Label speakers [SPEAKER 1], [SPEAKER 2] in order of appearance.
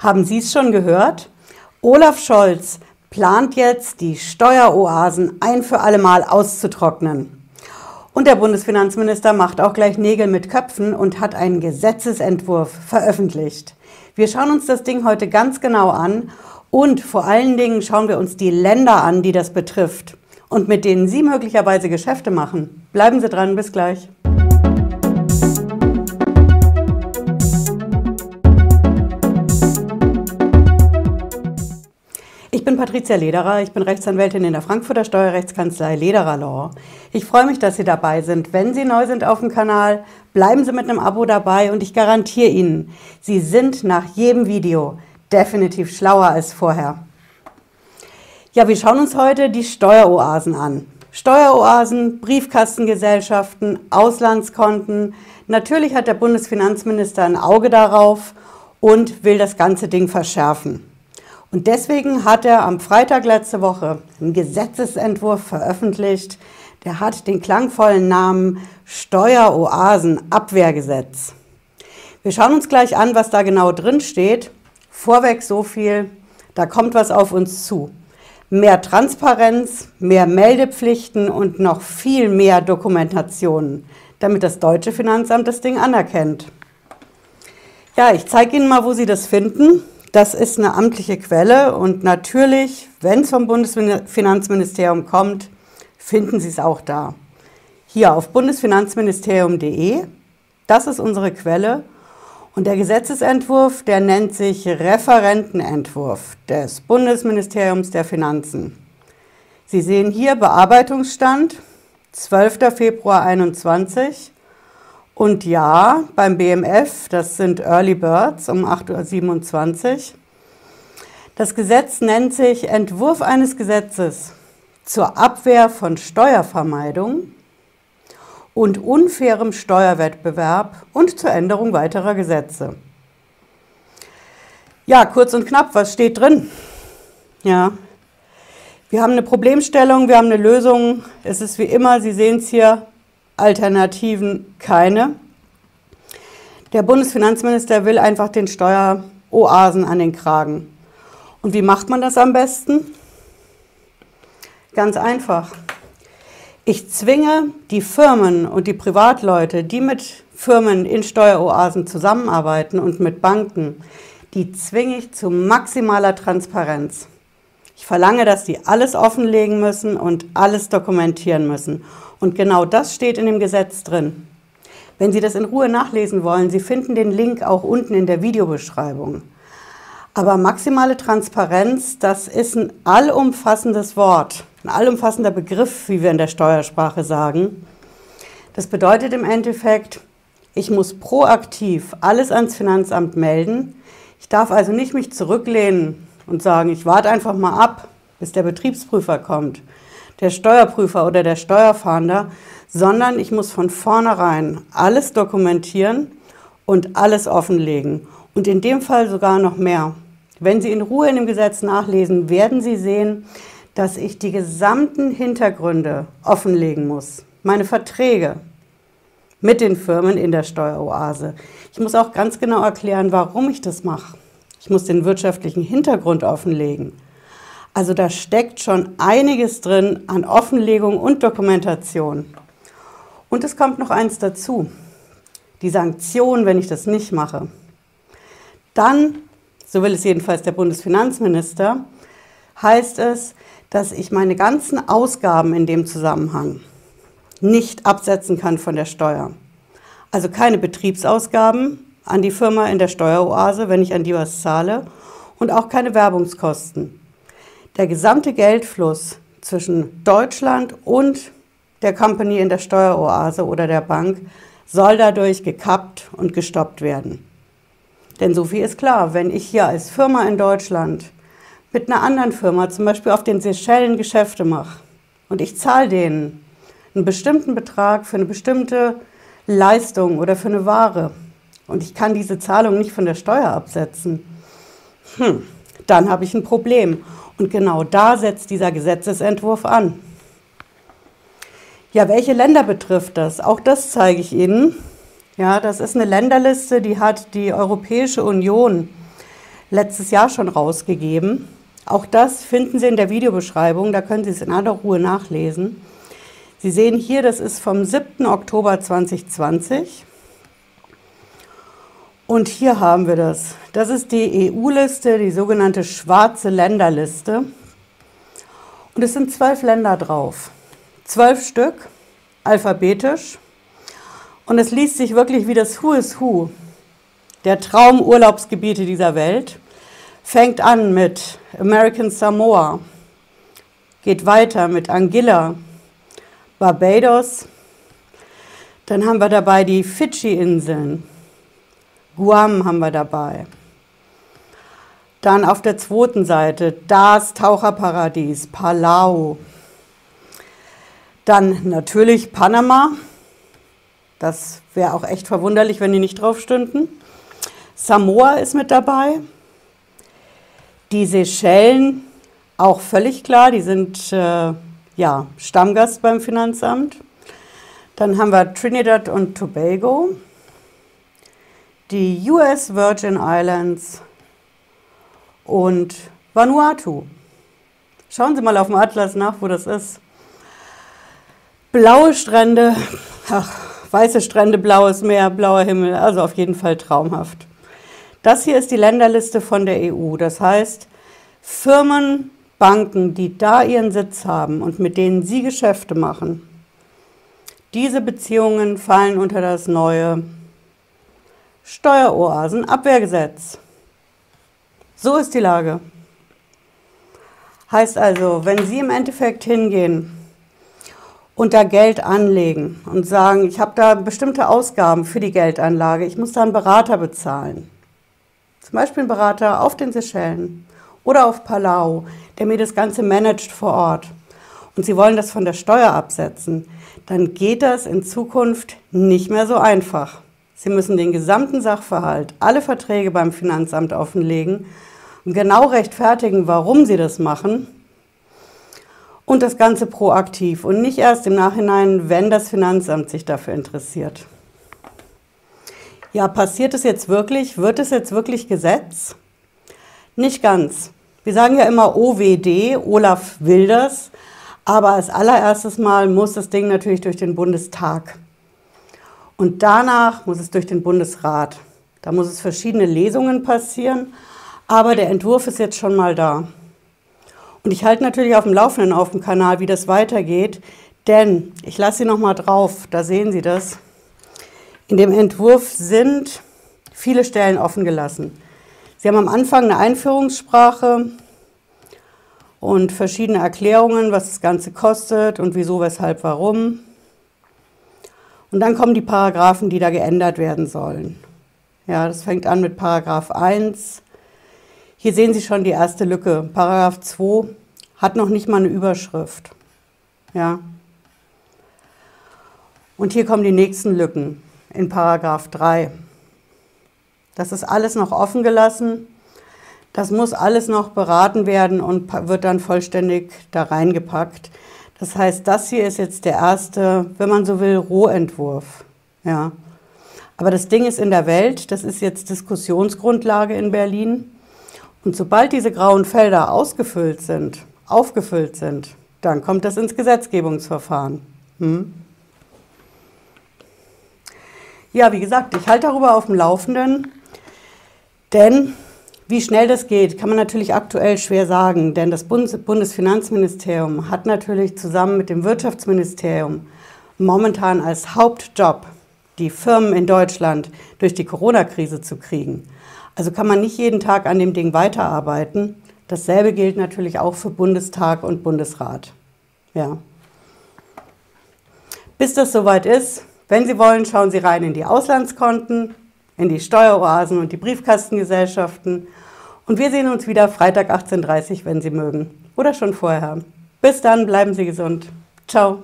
[SPEAKER 1] Haben Sie es schon gehört? Olaf Scholz plant jetzt, die Steueroasen ein für alle Mal auszutrocknen. Und der Bundesfinanzminister macht auch gleich Nägel mit Köpfen und hat einen Gesetzesentwurf veröffentlicht. Wir schauen uns das Ding heute ganz genau an und vor allen Dingen schauen wir uns die Länder an, die das betrifft und mit denen Sie möglicherweise Geschäfte machen. Bleiben Sie dran, bis gleich. Bin Patricia Lederer, ich bin Rechtsanwältin in der Frankfurter Steuerrechtskanzlei Lederer Law. Ich freue mich, dass Sie dabei sind. Wenn Sie neu sind auf dem Kanal, bleiben Sie mit einem Abo dabei und ich garantiere Ihnen, Sie sind nach jedem Video definitiv schlauer als vorher. Ja, wir schauen uns heute die Steueroasen an. Steueroasen, Briefkastengesellschaften, Auslandskonten. Natürlich hat der Bundesfinanzminister ein Auge darauf und will das ganze Ding verschärfen. Und deswegen hat er am Freitag letzte Woche einen Gesetzesentwurf veröffentlicht. Der hat den klangvollen Namen Steueroasenabwehrgesetz. Wir schauen uns gleich an, was da genau drin steht. Vorweg so viel, da kommt was auf uns zu. Mehr Transparenz, mehr Meldepflichten und noch viel mehr Dokumentationen, damit das deutsche Finanzamt das Ding anerkennt. Ja, ich zeige Ihnen mal, wo Sie das finden. Das ist eine amtliche Quelle und natürlich, wenn es vom Bundesfinanzministerium kommt, finden Sie es auch da. Hier auf bundesfinanzministerium.de, das ist unsere Quelle. Und der Gesetzesentwurf, der nennt sich Referentenentwurf des Bundesministeriums der Finanzen. Sie sehen hier Bearbeitungsstand 12. Februar 2021. Und ja, beim BMF, das sind Early Birds um 8.27 Uhr. Das Gesetz nennt sich Entwurf eines Gesetzes zur Abwehr von Steuervermeidung und unfairem Steuerwettbewerb und zur Änderung weiterer Gesetze. Ja, kurz und knapp, was steht drin? Ja, wir haben eine Problemstellung, wir haben eine Lösung. Es ist wie immer, Sie sehen es hier, Alternativen keine. Der Bundesfinanzminister will einfach den Steueroasen an den Kragen. Und wie macht man das am besten? Ganz einfach. Ich zwinge die Firmen und die Privatleute, die mit Firmen in Steueroasen zusammenarbeiten und mit Banken, die zwinge ich zu maximaler Transparenz. Ich verlange, dass die alles offenlegen müssen und alles dokumentieren müssen. Und genau das steht in dem Gesetz drin. Wenn Sie das in Ruhe nachlesen wollen, Sie finden den Link auch unten in der Videobeschreibung. Aber maximale Transparenz, das ist ein allumfassendes Wort, ein allumfassender Begriff, wie wir in der Steuersprache sagen. Das bedeutet im Endeffekt, ich muss proaktiv alles ans Finanzamt melden. Ich darf also nicht mich zurücklehnen und sagen, ich warte einfach mal ab, bis der Betriebsprüfer kommt der Steuerprüfer oder der Steuerfahnder, sondern ich muss von vornherein alles dokumentieren und alles offenlegen. Und in dem Fall sogar noch mehr. Wenn Sie in Ruhe in dem Gesetz nachlesen, werden Sie sehen, dass ich die gesamten Hintergründe offenlegen muss. Meine Verträge mit den Firmen in der Steueroase. Ich muss auch ganz genau erklären, warum ich das mache. Ich muss den wirtschaftlichen Hintergrund offenlegen. Also da steckt schon einiges drin an Offenlegung und Dokumentation. Und es kommt noch eins dazu, die Sanktion, wenn ich das nicht mache. Dann, so will es jedenfalls der Bundesfinanzminister, heißt es, dass ich meine ganzen Ausgaben in dem Zusammenhang nicht absetzen kann von der Steuer. Also keine Betriebsausgaben an die Firma in der Steueroase, wenn ich an die was zahle, und auch keine Werbungskosten. Der gesamte Geldfluss zwischen Deutschland und der Company in der Steueroase oder der Bank soll dadurch gekappt und gestoppt werden. Denn so viel ist klar, wenn ich hier als Firma in Deutschland mit einer anderen Firma, zum Beispiel auf den Seychellen, Geschäfte mache und ich zahle denen einen bestimmten Betrag für eine bestimmte Leistung oder für eine Ware und ich kann diese Zahlung nicht von der Steuer absetzen, hm, dann habe ich ein Problem. Und genau da setzt dieser Gesetzesentwurf an. Ja, welche Länder betrifft das? Auch das zeige ich Ihnen. Ja, das ist eine Länderliste, die hat die Europäische Union letztes Jahr schon rausgegeben. Auch das finden Sie in der Videobeschreibung, da können Sie es in aller Ruhe nachlesen. Sie sehen hier, das ist vom 7. Oktober 2020. Und hier haben wir das. Das ist die EU-Liste, die sogenannte schwarze Länderliste. Und es sind zwölf Länder drauf. Zwölf Stück, alphabetisch. Und es liest sich wirklich wie das Who is Who der Traumurlaubsgebiete dieser Welt. Fängt an mit American Samoa, geht weiter mit Anguilla, Barbados. Dann haben wir dabei die Fidschi-Inseln. Guam haben wir dabei. Dann auf der zweiten Seite das Taucherparadies, Palau. Dann natürlich Panama. Das wäre auch echt verwunderlich, wenn die nicht drauf stünden. Samoa ist mit dabei. Die Seychellen, auch völlig klar, die sind äh, ja, Stammgast beim Finanzamt. Dann haben wir Trinidad und Tobago, die US Virgin Islands und Vanuatu. Schauen Sie mal auf dem Atlas nach, wo das ist. Blaue Strände, ach, weiße Strände, blaues Meer, blauer Himmel, also auf jeden Fall traumhaft. Das hier ist die Länderliste von der EU. Das heißt, Firmen, Banken, die da ihren Sitz haben und mit denen Sie Geschäfte machen, diese Beziehungen fallen unter das neue Steueroasenabwehrgesetz. So ist die Lage. Heißt also, wenn Sie im Endeffekt hingehen und da Geld anlegen und sagen, ich habe da bestimmte Ausgaben für die Geldanlage, ich muss da einen Berater bezahlen, zum Beispiel einen Berater auf den Seychellen oder auf Palau, der mir das Ganze managt vor Ort, und Sie wollen das von der Steuer absetzen, dann geht das in Zukunft nicht mehr so einfach. Sie müssen den gesamten Sachverhalt, alle Verträge beim Finanzamt offenlegen und genau rechtfertigen, warum Sie das machen. Und das Ganze proaktiv und nicht erst im Nachhinein, wenn das Finanzamt sich dafür interessiert. Ja, passiert es jetzt wirklich? Wird es jetzt wirklich Gesetz? Nicht ganz. Wir sagen ja immer OWD, Olaf Wilders, aber als allererstes Mal muss das Ding natürlich durch den Bundestag. Und danach muss es durch den Bundesrat. Da muss es verschiedene Lesungen passieren, aber der Entwurf ist jetzt schon mal da. Und ich halte natürlich auf dem Laufenden auf dem Kanal, wie das weitergeht, denn ich lasse Sie noch mal drauf, da sehen Sie das. In dem Entwurf sind viele Stellen offen gelassen. Sie haben am Anfang eine Einführungssprache und verschiedene Erklärungen, was das Ganze kostet und wieso, weshalb, warum. Und dann kommen die Paragraphen, die da geändert werden sollen. Ja, das fängt an mit Paragraph 1. Hier sehen Sie schon die erste Lücke. Paragraph 2 hat noch nicht mal eine Überschrift. Ja. Und hier kommen die nächsten Lücken in Paragraph 3. Das ist alles noch offen gelassen. Das muss alles noch beraten werden und wird dann vollständig da reingepackt. Das heißt, das hier ist jetzt der erste, wenn man so will, Rohentwurf. Ja. Aber das Ding ist in der Welt, das ist jetzt Diskussionsgrundlage in Berlin. Und sobald diese grauen Felder ausgefüllt sind, aufgefüllt sind, dann kommt das ins Gesetzgebungsverfahren. Hm? Ja, wie gesagt, ich halte darüber auf dem Laufenden, denn wie schnell das geht, kann man natürlich aktuell schwer sagen, denn das Bundesfinanzministerium hat natürlich zusammen mit dem Wirtschaftsministerium momentan als Hauptjob, die Firmen in Deutschland durch die Corona-Krise zu kriegen. Also kann man nicht jeden Tag an dem Ding weiterarbeiten. Dasselbe gilt natürlich auch für Bundestag und Bundesrat. Ja. Bis das soweit ist, wenn Sie wollen, schauen Sie rein in die Auslandskonten, in die Steueroasen und die Briefkastengesellschaften. Und wir sehen uns wieder Freitag 18.30 Uhr, wenn Sie mögen. Oder schon vorher. Bis dann, bleiben Sie gesund. Ciao.